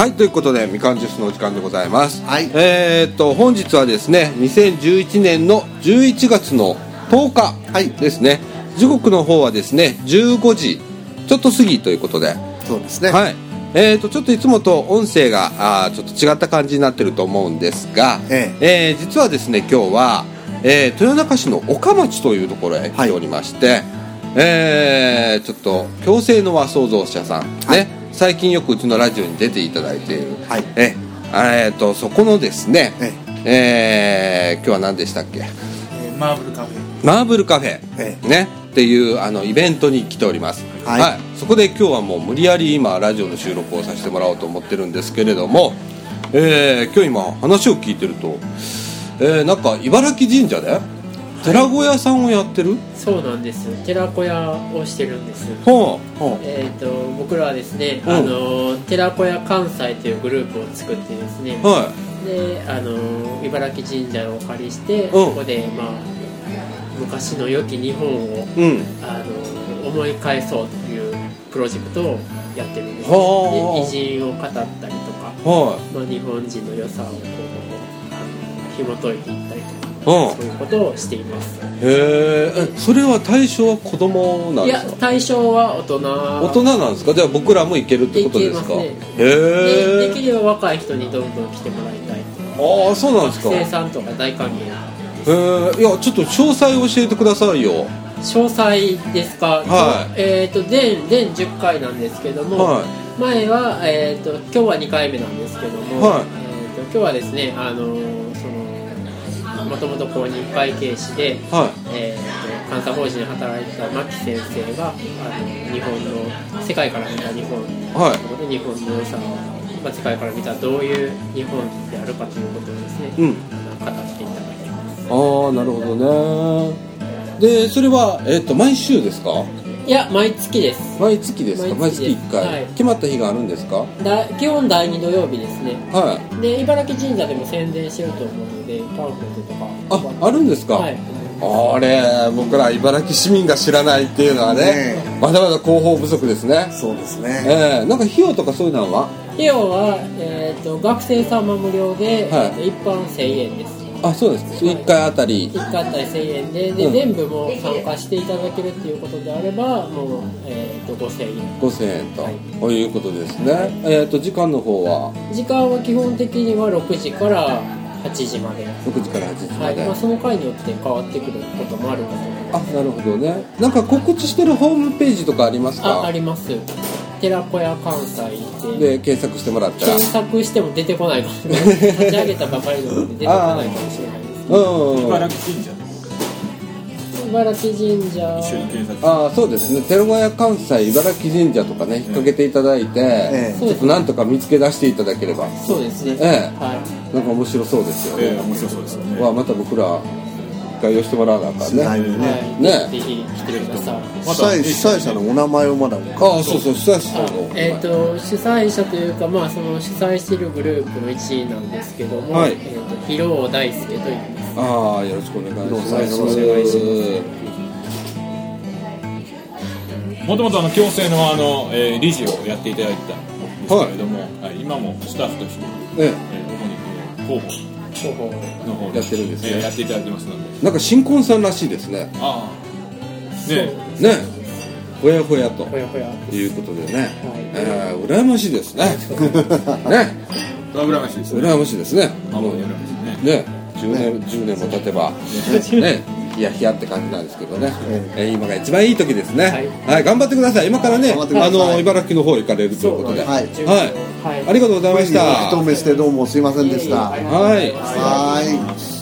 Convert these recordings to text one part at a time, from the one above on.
はいということでみかんジュースのお時間でございます。はい。えーっと本日はですね2011年の11月の10日はい。ですね、時刻の方はですね15時ちょっと過ぎということで。そうですね。はい。えー、とちょっといつもと音声があーちょっと違った感じになってると思うんですが、ええ。ー実はですね今日は、えー豊中市の岡町というところへ来ておりまして、えーちょっと共生の和創造者さん、はい。ね最近よくうちのラジオに出ていただいている、はい。ええーとそこのですね、ええ。ー今日は何でしたっけ？えーマーブルカフェ。マーブルカフェ、えね？っていうあのイベントに来ております。はい。そこで今日はもう無理やり今ラジオの収録をさせてもらおうと思ってるんですけれども、えー今日今話を聞いてると、えーなんか茨城神社で寺子屋さんをやってる、そうなんです。寺子屋をしてるんです。ほほう。えー、と僕らはですね、うん。あの寺子屋関西というグループを作ってですね。うはであの茨城神社をお借りして、ん。そこで、まあ、昔の良き日本をいうん。あの思い返そうというプロジェクトをやってるんです、はあで偉人を語ったりとか、はまあ、日本人の良さをこうあの紐解いていっそういうことをしています。いへー。えそれは対象は子供なんいやですか？対象は大人。大人なんですか？じゃあ僕らも行けるってことですか？へでできえれば若い人にどんどん来てもらいたいああそうなんですか。学生さんとか大歓迎へえいやちょっと詳細を教えてくださいよ。詳細ですか、はい。えっ、と全全10回なんですけども、は前は、えー、と今日は2回目なんですけども、はい。えー、と今日はですねあのーもともと公認会計士で、はえー、と監査法人で働いてた牧先生があの日本の世界から見た日本いはい。日本の良さを、まあ、世界から見たらどういう日本であるかということをですね、うん。あの語っていただきます。ああなるほどね。でそれは、えっと毎週ですか？いや毎月です。毎月ですか？毎月毎月です1回、はい。決まった日があるんですか？だ基本第2土曜日ですね。はい。で茨城神社でも宣伝してると思うのでパンフレットとか。ああるんですか、はい。あれ僕ら茨城市民が知らないっていうのはねね。まだまだ広報不足ですね。そうですね。ええ。なんか費用とかそういうのは？費用は、えー、と学生さんは無料で、はい。えーと一般1000円ですあそうです1回あたり。1回あたり1000円でで、うん。全部も参加していただけるっていうことであればもう、えー、と5000円。5000円と、はい。こういうことですね。えっ、と時間の方は？時間は基本的には6時から8時まで、6時から8時まで、はい。まあ、その回によって変わってくることもあるかと思います。あなるほどね。なんか告知してるホームページとかありますか？ああります寺子屋関西でで検索してもらったら。検索しても出てこないかもしれない。立ち上げたばかりなので出てこないかもしれないですうん茨城神社。茨城神社一緒に検索。ああそうですね。寺子屋関西茨城神社とかね引っ掛けていただいて、えちょっとなんとか見つけ出していただければ。そうですね、ええ。はい。なんか面白そうですよね、えー面白そうですよね。わあまた僕ら一回寄してもらわなあかんね。はい、ね。ぜひ来てください。ま主催主催者のお名前をまだ。ああそうそう主催者あのえー、と主催者というか、まあ、その主催しているグループの一員なんですけども、はい。えー、と広尾大輔と言います。ああよろしくお願いします。よろしくお願いしもともとあの共生のあの、えー理事をやっていただいてたんですけれども、はい。今もスタッフとして、ええ。ー、主に広広報報の方でやってるんですね。えーやっていただいてますのでえなんか新婚さんらしいですね。ああ。ね。ね。ほやほやと。ほやほや。いうことでね、はい。えー、羨ましいですね。ね。羨ましいですね。羨ましいですね。あもう羨ましいね。ね。10年10年も経てば ね。ヒヤヒヤって感じなんですけどね、えー今が一番いい時ですね。はい、頑張ってください。今からねあの茨城の方行かれるということで。はい。はい。はい。ありがとうございました。お一目してどうもすいませんでした。はい。はい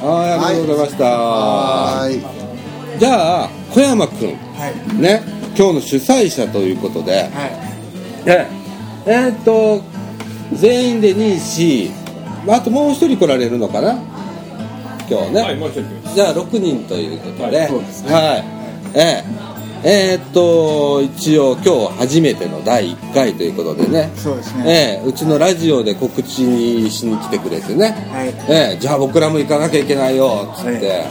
はいありがとうございました、はい。じゃあ小山君、ね今日の主催者ということで、ええーっと全員で2位まああともう一人来られるのかな？今日ね、はいもう一人来ます。じゃあ6人ということで、はいそうですね。はい。えええーっと一応今日初めての第1回ということでね。そうですね。ええうちのラジオで告知にしに来てくれてね、はい。ええじゃあ僕らも行かなきゃいけないよっつって、はい。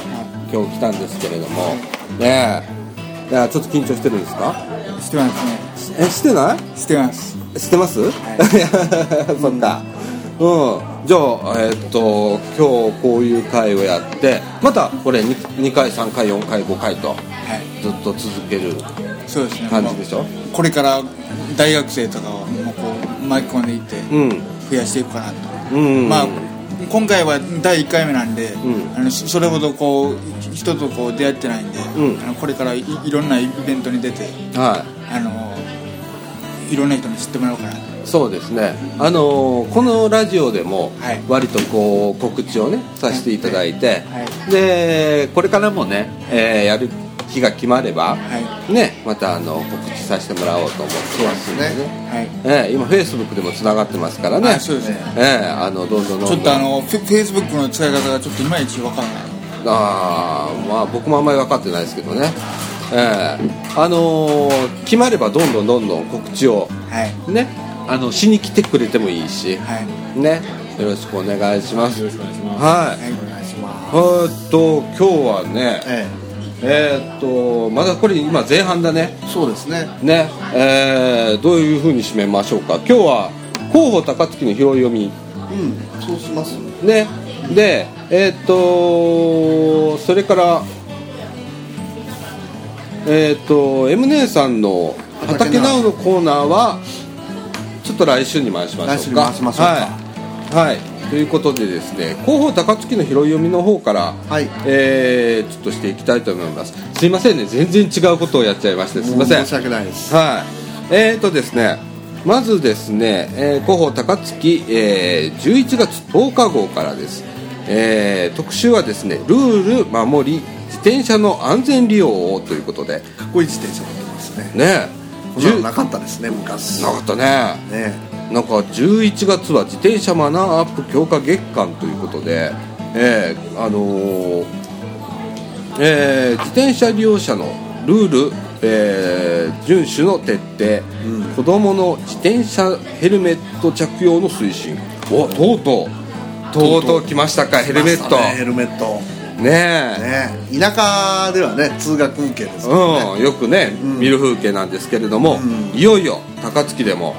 今日来たんですけれども。ねえ。いやちょっと緊張してるんですか？してますね。えしてない？してます。知ってます、そっか。うん。じゃあえーっと今日こういう会をやってまたこれ 2, 2回3回4回5回と。はいずっと続ける感じでしょ？これから大学生とかをもうこう巻き込んでいってうん。増やしていくかなと、うん。まあ今回は第1回目なんで、ん。あのそそれほどこう人とこう出会ってないんで、うん。あのこれからいいろんなイベントに出てはあのいろんな人に知ってもらおうかなそうですね。あのーこのラジオでもはい。割とこう告知をねさせていただいて、はい。でこれからもね、えーやる日が決まれば、はい。ねまたあの告知させてもらおうと思ってます。んでね。はい。ええ今フェイスブックでもつながってますからね。あそうですね。ええあのどんどんどんどん。ちょっとあのフェイスブックの使い方がちょっといまいちわかんない。あーまあ僕もあんまり分かってないですけどね。ええあのー決まればどんどんどんどん告知をはい。ねあのしに来てくれてもいいしはい。ねよろしくお願いします。よろしくお願いします。はい。はいお願いします。えーっと今日はねええーっとまだこれ今前半だね。えそうですね。ね。えーどういうふうに締めましょうか。今日は広報高槻の拾い読み。うんそうします。ね。でえーっとそれからえーっと M 姉さんの畑直のコーナーはちょっと来週に回しましょうか。来週に回しましょうか。はい、はい、ということでですね広報高槻の拾い読みの方から、はい。えーちょっとしていきたいと思います。すいませんね全然違うことをやっちゃいましてすいません。申し訳ないです。はい。えーとですねまずですね、えー、広報高槻、えー11月10日号からです、えー特集はですねルール守り自転車の安全利用をということで。かっこいい自転車乗ってますね。ね。なかったですね昔。なかったね。ねなんか11月は自転車マナーアップ強化月間ということで、えーあのーえー自転車利用者のルール、えー遵守の徹底、子どもの自転車ヘルメット着用の推進。おとうとう。とうとう。来ましたかヘルメット。ねヘルメット。ねえ。ね田舎ではね通学風景ですね。うん、よくね、ん。見る風景なんですけれども、うん。いよいよ高槻でも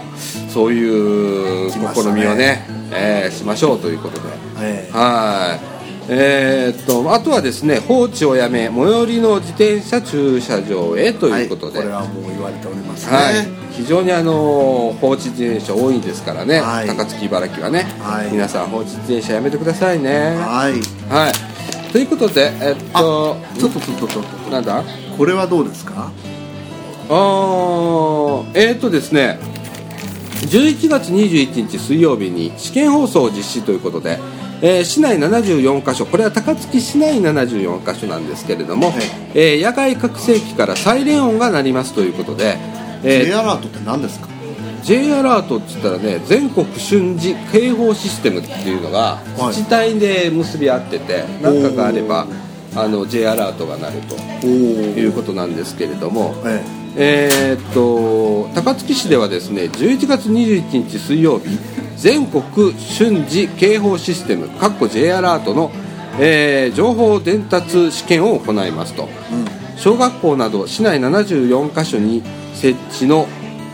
そういう試みをねえーしましょうということで。ええ。はい。えーっとあとはですね放置をやめ最寄りの自転車駐車場へということで、はい、これはもう言われておりますね、はい。非常にあの放置自転車多いんですからね、はい。高槻茨城はね、はい。皆さん放置自転車やめてくださいね。はい。はい。ということでえっとちょっとちょっとちょっと。なんだ？これはどうですか？あーえー、っとですね11月21日水曜日に試験放送を実施ということで、えー市内74カ所これは高槻市内74カ所なんですけれども、はい。えー野外拡声器からサイレン音が鳴りますということで、えー J アラートって何ですか？J アラートって言ったらね全国瞬時警報システムっていうのがはい。自治体で結び合ってて何かがあればあの J アラートが鳴るとおいうことなんですけれども、ええーっと高槻市ではですね11月21日水曜日全国瞬時警報システムかっこ J アラートの、えー情報伝達試験を行いますと、小学校など市内74カ所に設置の、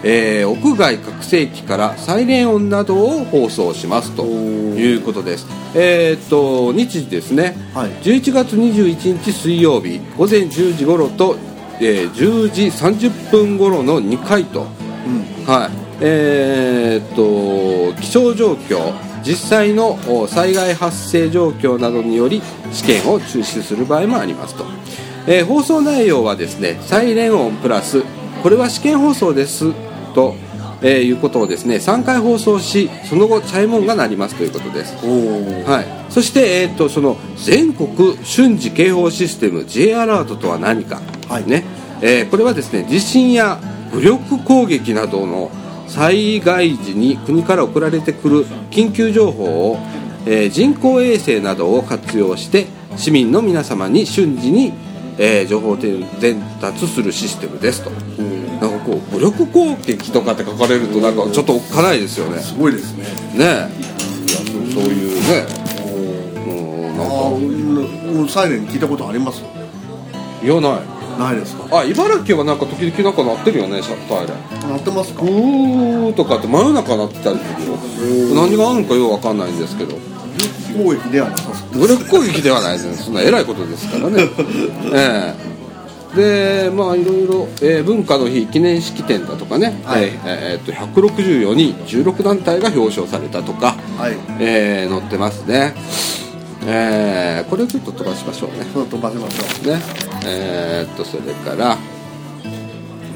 えー屋外拡声器からサイレン音などを放送しますということです。えーっと日時ですね、はい。11月21日水曜日午前10時頃と、えー10時30分頃の2回と、はい。えーっと気象状況実際のお災害発生状況などにより試験を中止する場合もありますと、えー放送内容はですねサイレン音プラスこれは試験放送ですと、えーいうことをですね3回放送しその後チャイム音が鳴りますということです。はい、そして、えー、とその全国瞬時警報システム J アラートとは何か、はい。ね。えーこれはですね地震や武力攻撃などの災害時に国から送られてくる緊急情報を、えー人工衛星などを活用して市民の皆様に瞬時に、えー情報を伝達するシステムですとこう武力攻撃とかって書かれるとなんかちょっとおっかないですよね。すごいですね。ね。えいやそうそういうね。うんなんああかうんサイレン聞いたことあります？言わない。ないですか？あ茨城はなんか時々なんか鳴ってるよねシャッターで。なってますか？うーとかって真夜中鳴ってたりするよ。何があるのかよくわかんないんですけど。攻撃ではなさそう武力攻撃ではないですね。そんな偉いことですからね。ええでまあいろいろ、えー文化の日記念式典だとかね、はい。えーえーっと164人16団体が表彰されたとか、はい。えー載ってますね。えーこれをちょっと飛ばしましょうね。そう飛ばしましょね。えーっとそれから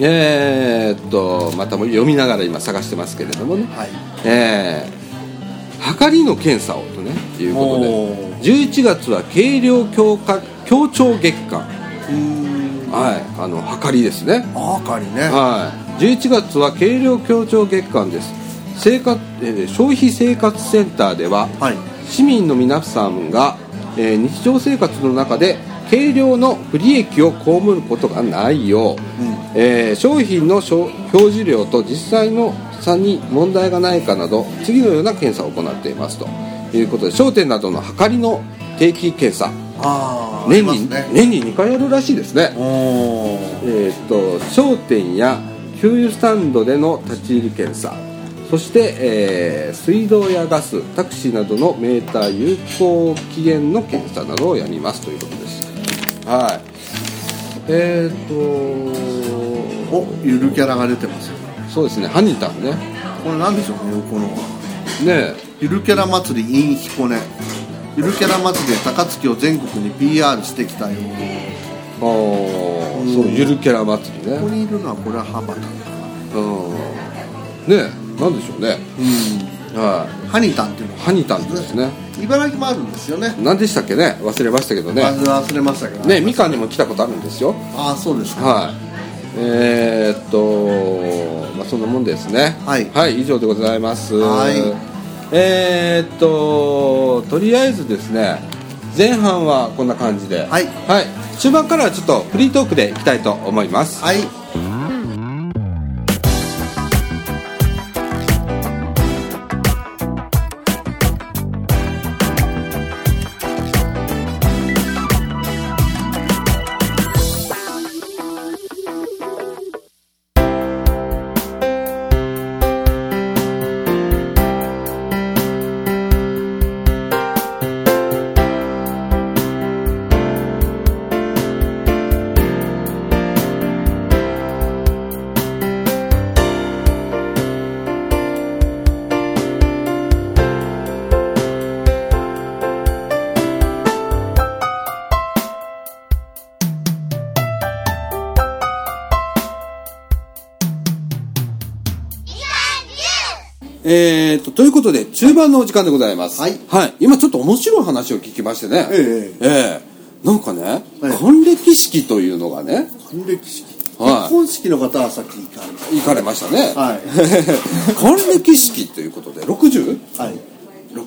えーっとまたも読みながら今探してますけれどもね。うはい。えー、はかりの検査をとねいうことで。おー。11月は軽量強化強調月間はい。あのはかりですね。あかりね。はい。11月は軽量強調月間です。生活、えー消費生活センターでははい。市民の皆さんが、えー日常生活の中で軽量の不利益を被ることがないよう、えー商品の消表示量と実際の差に問題がないかなど次のような検査を行っていますということで商店などの測りの定期検査年に、ね。年に2回やるらしいですね。えーっと商店や給油スタンドでの立ち入り検査。そして、えー水道やガスタクシーなどのメーター有効期限の検査などをやりますということです。はい。えーっとおゆるキャラが出てますよ。そうですねハニタンね。これなんでしょうね横の。ねゆるキャラ祭り in 彦根ゆるキャラ祭りで高槻を全国に PR してきたよえあーそうゆるキャラ祭りね。ここにいるのはこれはハバタンかな。うん。ねえなんでしょうね。うん。はい。ハニタンっていうのはハニタンですね。茨城もあるんですよね。何でしたっけね？忘れましたけどね。まず忘れましたけど。ねみかんにも来たことあるんですよ。ああそうですか。はい。えー、っとまあそんなもんですね。はい以上でございます。はいえー、っととりあえずですね前半はこんな感じで。はい。中盤からはちょっとフリートークでいきたいと思います。はいことで中盤のお時間でございます。はい。今ちょっと面白い話を聞きましてね。ええ。ええ。なんかね、はい。還暦式というのがね。還暦式。はい。結婚式の方はさっき行かれ行かれましたね。はい。還暦式ということで 60? たはい。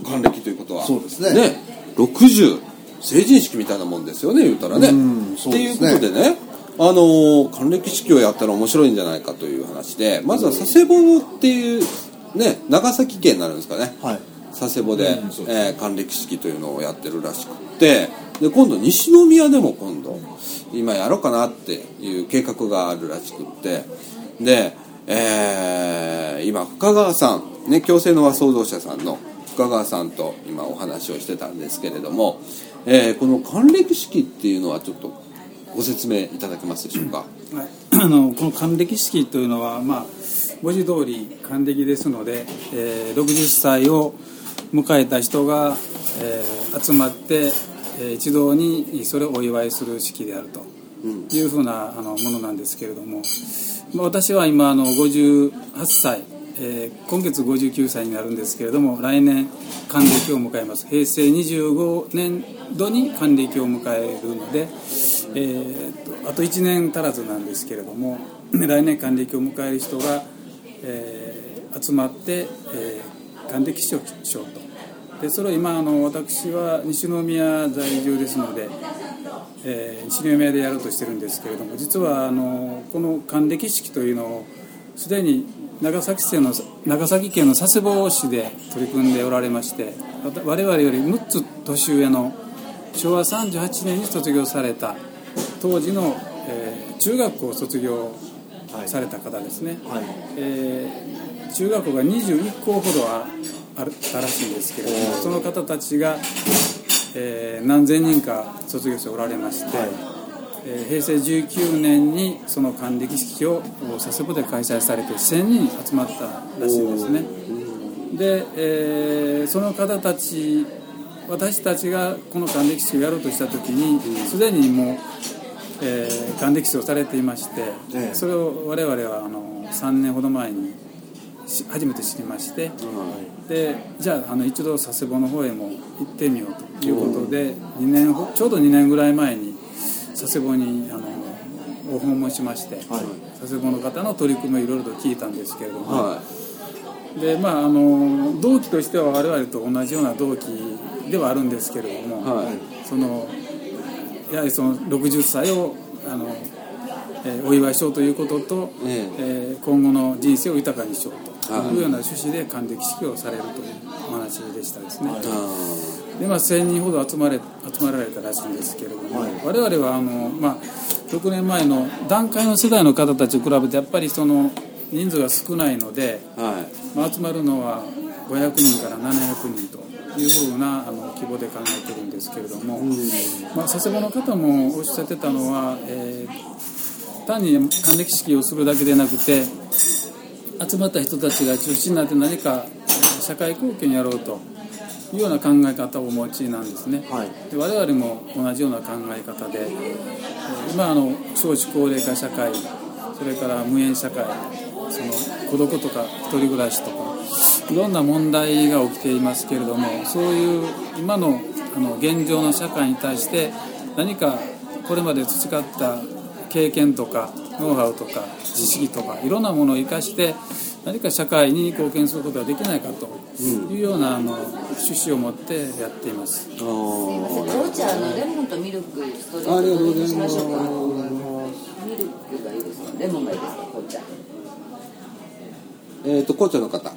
還暦ということは。そうですね。60成人式みたいなもんですよね言うたらね。うんっていうそうですね。ことでね。あのー還暦式をやったら面白いんじゃないかという話でまずは佐世保っていうね長崎県になるんですかね。はい。佐世保で、えー還暦式というのをやってるらしくってで今度西宮でも今度今やろうかなっていう計画があるらしくってで、えー今深川さんね共生の和創造者さんの深川さんと今お話をしてたんですけれども、えーこの還暦式っていうのはちょっとご説明いただけますでしょうか、はい。あのこの還暦式というのは、まあ、文字通り還暦ですので、えー60歳を迎えた人が、えー集まって、えー一堂にそれをお祝いする式であるというふうなあのものなんですけれども、まあ私は今あの58歳、えー今月59歳になるんですけれども来年還暦を迎えます。平成25年度に還暦を迎えるので、えーとあと1年足らずなんですけれども来年還暦を迎える人が、えー集まって、還暦式をしようと。でそれを今あの私は西宮在住ですので、えー西宮でやろうとしてるんですけれども実はあのこの還暦式というのをすでに長崎県の長崎県の佐世保市で取り組んでおられまして我々より6つ年上の昭和38年に卒業された当時のえー中学校を卒業された方ですね、はい。えー中学校が21校ほどはあったらしいんですけれどもその方たちが、えー何千人か卒業しておられまして、えー平成19年にその還暦式を佐世保で開催されて1000人集まったらしいんですね。で、えーその方たち私たちがこの還暦式をやろうとした時にすでにもう、えー還暦式をされていまして、ええ。それを我々はあの3年ほど前にし初めて知りまして、でじゃああの一度佐世保の方へも行ってみようということで2年ほちょうど2年ぐらい前に佐世保にあのお訪問しまして、佐世保の方の取り組みをいろいろと聞いたんですけれども、はでまああの同期としては我々と同じような同期ではあるんですけれども、はい。そのやはりその60歳をあの、えーお祝いしようということと、ええ。ー今後の人生を豊かにしようとはいいうような趣旨で還暦式をされるというお話でしたですね。でまあ、1000人ほど集まれ集まられたらしいんですけれども、我々はあの、まあ、6年前の段階の世代の方たちと比べてやっぱりその人数が少ないので、ーはい。まあ、集まるのは500人から700人というふうなあの規模で考えてるんですけれども、まあ、佐世保の方もおっしゃってたのは、えー単に還暦式をするだけでなくて集まった人たちが中心になって何か社会貢献をやろうというような考え方をお持ちなんですね。はいで我々も同じような考え方でえー今あの少子高齢化社会それから無縁社会その孤独とか一人暮らしとかいろんな問題が起きていますけれどもそういう今のあの現状の社会に対して何かこれまで培った経験とかノウハウとか知識とかいろんなものを生かして何か社会に貢献することができないかというようなあの趣旨を持ってやっています。あすいません、紅茶のレモンとミルクストレートありがとうございますしましょうか。ミルクがいいですか？レモンがいいですか、紅茶。えっ、と紅茶の方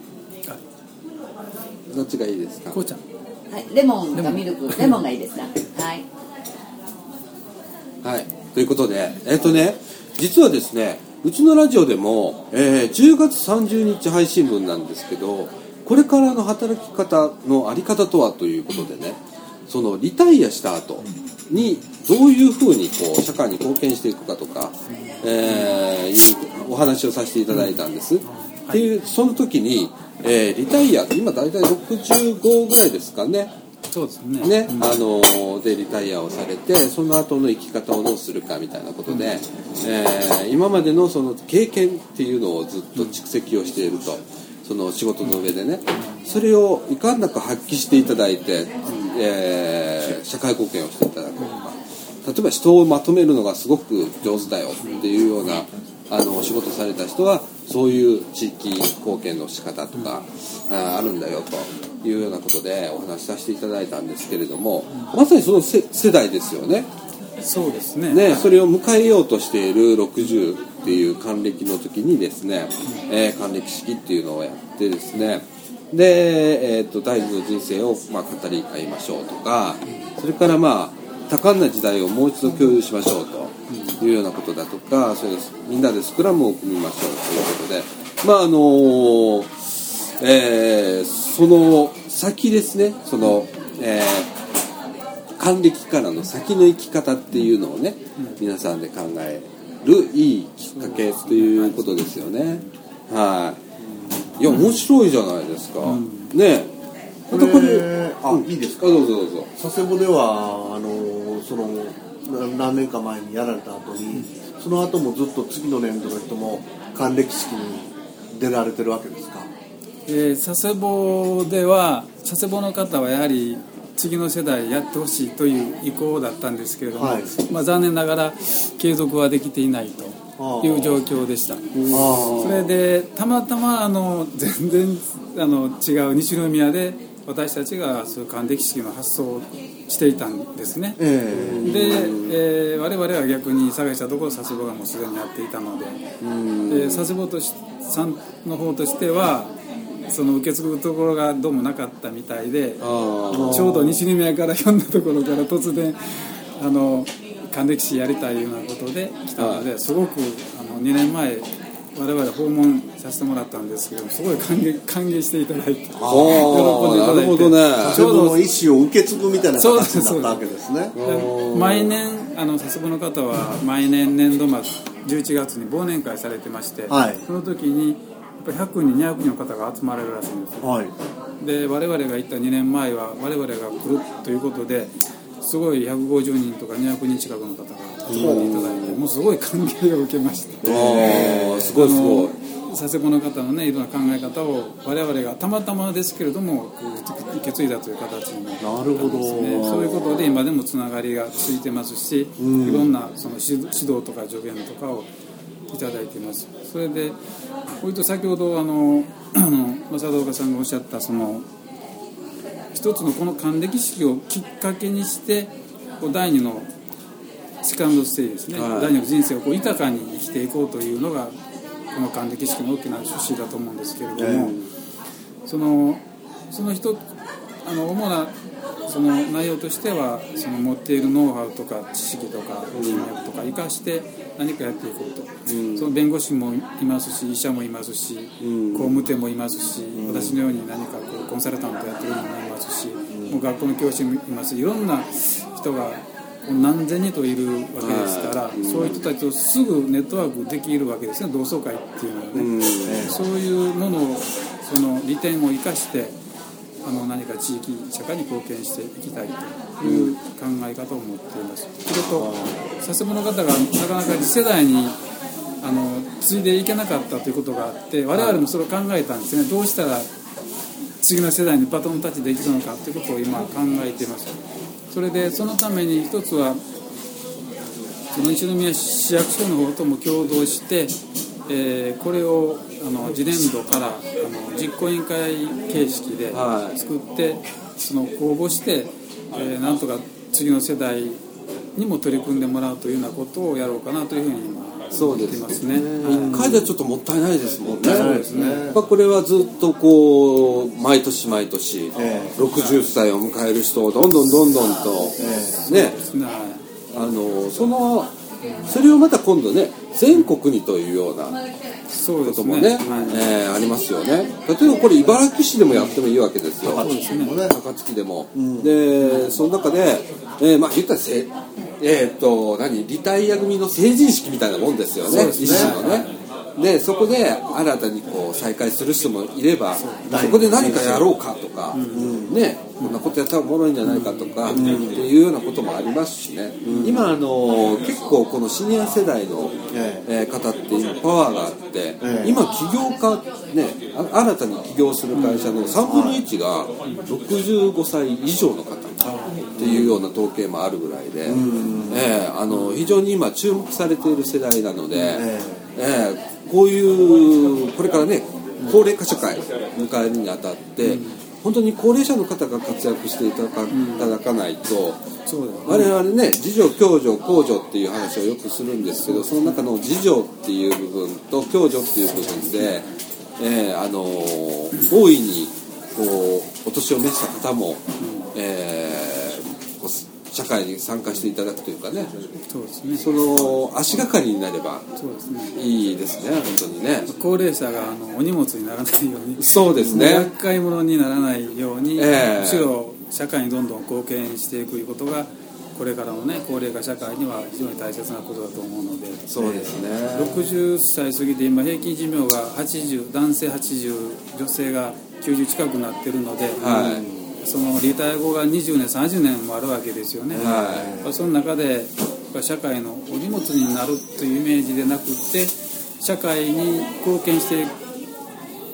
どっちがいいですか？こうちゃんはい、レモンかミルク、レモンがいいですか？はい。はい。ということで、えっ、とね、実はですね、うちのラジオでも、えー10月30日配信分なんですけど、これからの働き方のあり方とはということでね、そのリタイアした後にどういうふうにこう社会に貢献していくかとか、えーいうお話をさせていただいたんです。っていう、その時に、えーリタイア、今大体65ぐらいですかね。そうですね。ね、あのーでリタイアをされてその後の生き方をどうするかみたいなことで、えー今までのその経験っていうのをずっと蓄積をしていると。その仕事の上でね。それをいかんなく発揮していただいて、えー社会貢献をしていただくとか。例えば人をまとめるのがすごく上手だよっていうようなあのお仕事された人はそういう地域貢献の仕方とか、あーあるんだよというようなことでお話しさせていただいたんですけれどもまさにその世世代ですよね。そうですね。ねそれを迎えようとしている60っていう還暦の時にですね、えー還暦式っていうのをやってですねで、えー、と大事の人生を、まあ、語り合いましょうとかそれからまあ多感な時代をもう一度共有しましょうというようなことだとかそれでみんなでスクラムを組みましょうということで。まああのえーその先ですね。その、えー還暦からの先の生き方っていうのをね、皆さんで考えるいいきっかけということですよね。はい。いや面白いじゃないですか、ね。またこれあうん。いいですか？あどうぞどうぞ。佐世保ではあのそのな何年か前にやられた後にその後もずっと次の年度の人も還暦式に出られてるわけですか？えー佐世保では佐世保の方はやはり次の世代やってほしいという意向だったんですけれども、はい。まあ、残念ながら継続はできていないという状況でした。それでたまたまあの全然あの違う西宮で私たちがそういう還暦式の発想をしていたんですね。えで、えー我々は逆に探したところ佐世保がもうすでにやっていたので。で佐世保としさんの方としてはその受け継ぐところがどうもなかったみたいであちょうど西宮からひょんなところから突然あの還暦式やりたいようなことで来たのですごくあの2年前我々訪問させてもらったんですけどすごい歓迎歓迎していただいて喜んでいただいてなるほどね。ちょうどの意思を受け継ぐみたいなそう形になったわけですね。で毎年あの佐世保の方は毎年年度末11月に忘年会されてまして、はい。その時にやっぱり100人200人の方が集まれるらしいんですよ。はい。で我々が行った2年前は我々が来るということですごい150人とか200人近くの方が集まっていただいてもうすごい歓迎を受けまして。ああすごいすごい。佐世保の方のねいろんな考え方を我々がたまたまですけれども受け継いだという形になるほどですね。そういうことで今でもつながりがついてますし、いろんなその指指導とか助言とかをいただいています。それでこういうと先ほどあの 正道岡さんがおっしゃったその一つのこの還暦式をきっかけにしてこう第二のセカンドステージですね、はい。第二の人生をこう豊かに生きていこうというのがこの還暦式の大きな趣旨だと思うんですけれども、そのその人あの主なその内容としてはその持っているノウハウとか知識とか人脈とか生かして何かやっていこうと、その弁護士もいますし医者もいますし、工務店もいますし、私のように何かこうコンサルタントやってる人もいますし、もう学校の教師もいます。いろんな人が何千人といるわけですから、そういう人たちとすぐネットワークできるわけですね同窓会っていうのはね。そういうものをその利点を生かしてあの何か地域社会に貢献していきたいという考え方を持っています。それと佐世保の方がなかなか次世代にあの継いでいけなかったということがあって我々もそれを考えたんですねどうしたら次の世代にバトンタッチできるのかということを今考えていますそれでそのために一つはその一宮市役所の方とも共同して、えーこれをあの次年度からあの実行委員会形式ではい。作って、その公募して、えーなんとか次の世代にも取り組んでもらうというようなことをやろうかなというふうに今そうで思っていますすね。ね一回じゃちょっともったいないですもんね。そうですね。やっぱこれはずっとこう毎年毎年え60歳を迎える人をどんどんどんどんとね。はい。あのそのそれをまた今度ね全国にというような。こともね、はい。えーありますよね。例えばこれ茨城市でもやってもいいわけですよ。高槻でもね。高槻でも、でその中で、えーまあ言ったらせえーっと何？リタイア組の成人式みたいなもんですよね。そうですね。医師のね。でそこで新たにこう再会する人もいればそこで何かやろうかとか、ねこんなことやったらおもろいんじゃないかとか、っていうようなこともありますしね、今あの結構このシニア世代の、ええ。ー方って今パワーがあって、え今起業家ねあ新たに起業する会社の3分の1が65歳以上の方っていうような統計もあるぐらいで、えーあの非常に今注目されている世代なので、ええ。ーこういうこれからね高齢化社会迎えるにあたって、本当に高齢者の方が活躍していただか,、ないとそうね。我々ね自助共助公助っていう話をよくするんですけどその中の自助っていう部分と共助っていう部分で、えーあのー大いにこうお年を召した方も、えー社会に参加していただくというかねそうですね。その足がかりになればそうですね。いいですね本当にね高齢者があのお荷物にならないように。そうですね厄介者にならないように、ええむしろ社会にどんどん貢献していくことがこれからのね高齢化社会には非常に大切なことだと思うのでそうですね60歳過ぎて今平均寿命が80男性80女性が90近くなってるので、はいそのリタイア後が20年30年もあるわけですよね、はい。その中で社会のお荷物になるというイメージでなくって社会に貢献して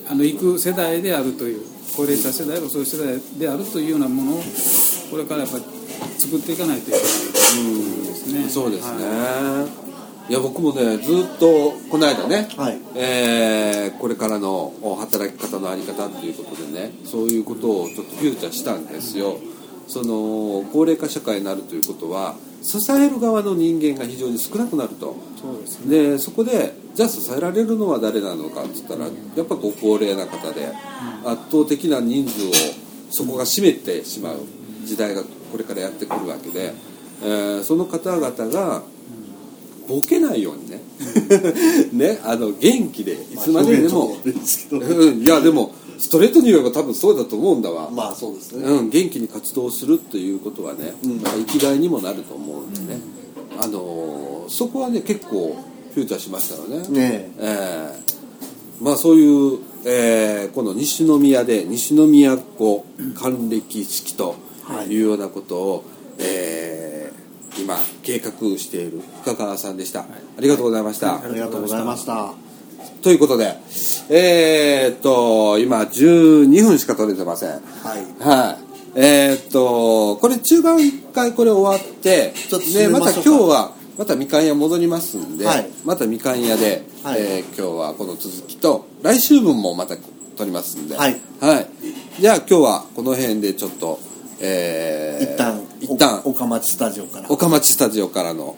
あの行く世代であるという高齢者世代がそういう世代であるというようなものをこれからやっぱり作っていかないといけないですね。そうですね、はいい、や僕もねずっとこの間ね、はい。えーこれからの働き方のあり方っていうことでねそういうことをちょっとフューチャーしたんですよ。その高齢化社会になるということは支える側の人間が非常に少なくなると。そうですね。でそこでじゃあ支えられるのは誰なのかって言ったらやっぱご高齢な方で圧倒的な人数をそこが占めてしまう時代がこれからやってくるわけでえーその方々がボケないようにね。ねあの元気でいつまででも、うん、いやでもストレートに言えば多分そうだと思うんだわ、まあそうですね、うん、元気に活動するということはね、まあ生きがいにもなると思うんでね、あのーそこはね結構フューチャーしましたよね。ねえ。ーまあそういう、えーこの西宮で西宮湖還暦式とい。うようなことを、えー今計画している深川さんでした、ありがとうございました、ありがとうございました。ということでえーっと今12分しか取れてません。はい。はい。えーっと、これ中盤一回これ終わって、ちょっと締ね、また今日は、またみかん屋戻りますんで、はい。またみかん屋で、はい。えー今日はこの続きと、来週分もまた撮りますんで、はい。はい。じゃあ今日はこの辺でちょっと、えー一旦一旦お岡町スタジオから岡町スタジオからの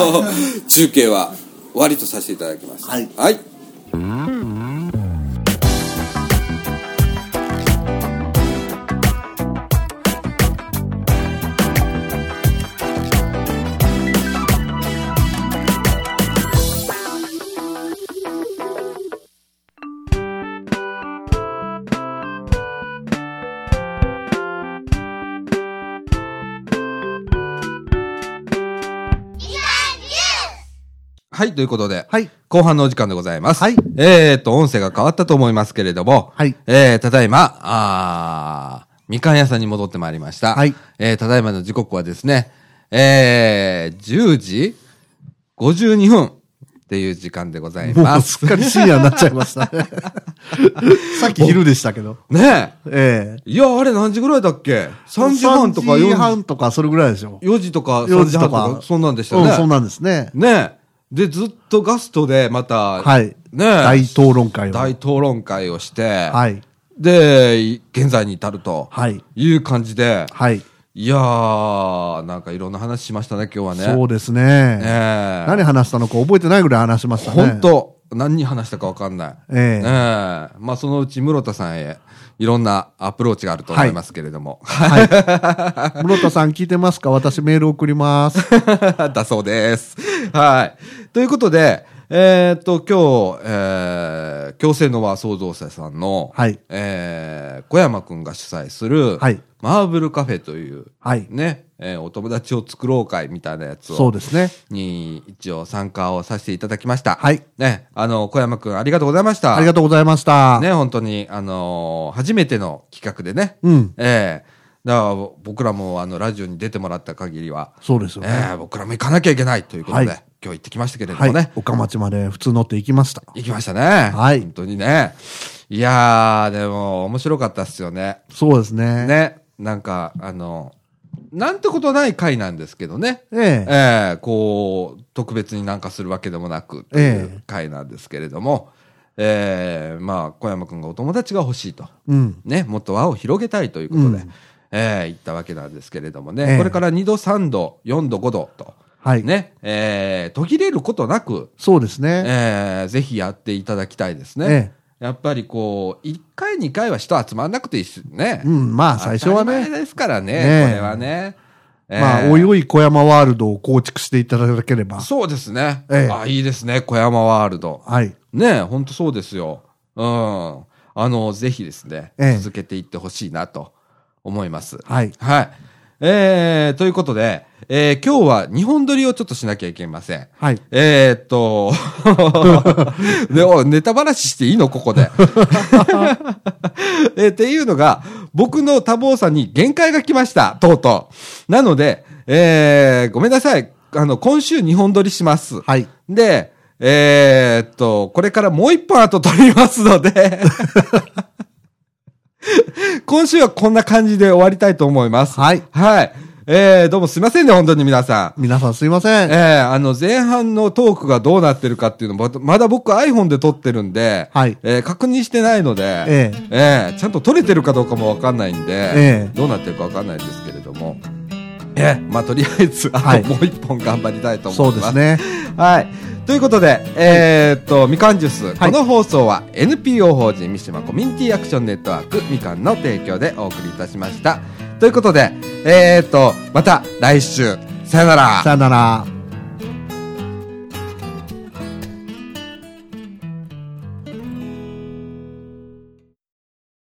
中継は終わりとさせていただきます。はいはい。はい、ということで、はい後半のお時間でございます。はいえーと、音声が変わったと思いますけれども、はいえー、ただいま、あーみかん屋さんに戻ってまいりました。はいえー、ただいまの時刻はですね、えー、10時52分っていう時間でございもます。うすっかり深夜になっちゃいましたね さっき昼でしたけどねえええ。いや、あれ何時ぐらいだっけ ?3 時半とか3時4半とかそれぐらいでしょ時、4時とか4 3時半とか、そんなんでしたよね。うん、そんなんですねねえ。で、ずっとガストでまた、はい。ねえ。大討論会を。大討論会をして、はい。で、い現在に至ると、はい。いう感じで、はい。いやー、なんかいろんな話しましたね、今日はね。そうですね。ねえ。何話したのか覚えてないぐらい話しましたね。本当何に話したか分かんない。ええねえまあそのうち室田さんへ、いろんなアプローチがあると思いますけれども。はい 室田さん聞いてますか？私メール送ります だそうです。はい。ということで、えーっと、今日、えー、強制の輪創造者さんの、はいえー、小山くんが主催する、はいマーブルカフェという、はいね、えーお友達を作ろう会みたいなやつを、そうですねに一応参加をさせていただきました。はい。ね、あの、小山くんありがとうございました。ありがとうございましたね、本当に、あのー初めての企画でね。うんええだから僕らもあのラジオに出てもらった限りは、そうですよねええ僕らも行かなきゃいけないということで、はい今日行ってきましたけれどはいもね。岡町まで普通乗って行きました行きましたね。はい本当にね。いやー、でも面白かったっすよね。そうですねね。なんか、あの、なんてことない回なんですけどね。ええ。ええこう、特別になんかするわけでもなく、といえう回なんですけれども、ええまあ、小山くんがお友達が欲しいと。うん。ね、もっと輪を広げたいということで、うん。ええ言ったわけなんですけれどもね、ええ。これから2度、3度、4度、5度と、はい。ね、ええ途切れることなく、そうですね。ええぜひやっていただきたいですね。えやっぱりこう、1回、2回は人集まんなくていいですね。うんまあ最初はね前ですからね、ねえこれはね。まあええおいおい小山ワールドを構築していただければそうですね。ええあ、いいですね、小山ワールド。はいねえ、ほんとそうですよ。うん。あの、ぜひですね、ええ続けていってほしいなと思います。はいはい。えー、ということで、えー、今日は日本撮りをちょっとしなきゃいけません。はいえー、っと、でおネタ話していいの？ここで。えーっていうのが、僕の多忙さに限界が来ました。とうとう。なので、えー、ごめんなさい。あの、今週日本撮りします。はいで、えーっと、これからもう一本後撮りますので、今週はこんな感じで終わりたいと思います。はいはい。えー、どうもすいませんね、本当に皆さん。皆さんすいません。えー、あの、前半のトークがどうなってるかっていうのも、まだ僕 iPhone で撮ってるんで、はい。えー確認してないので、ええ。ーちゃんと撮れてるかどうかもわかんないんで、ええ。どうなってるかわかんないんですけれども、えーまあ、とりあえず、あとはい。もう一本頑張りたいと思そいうます。ですね。はい。ということで、えーっと、みかんジュース、はい。この放送は NPO 法人三島コミュニティアクションネットワークみかんの提供でお送りいたしました。ということで、えーっと、また来週、さよなら。さよなら。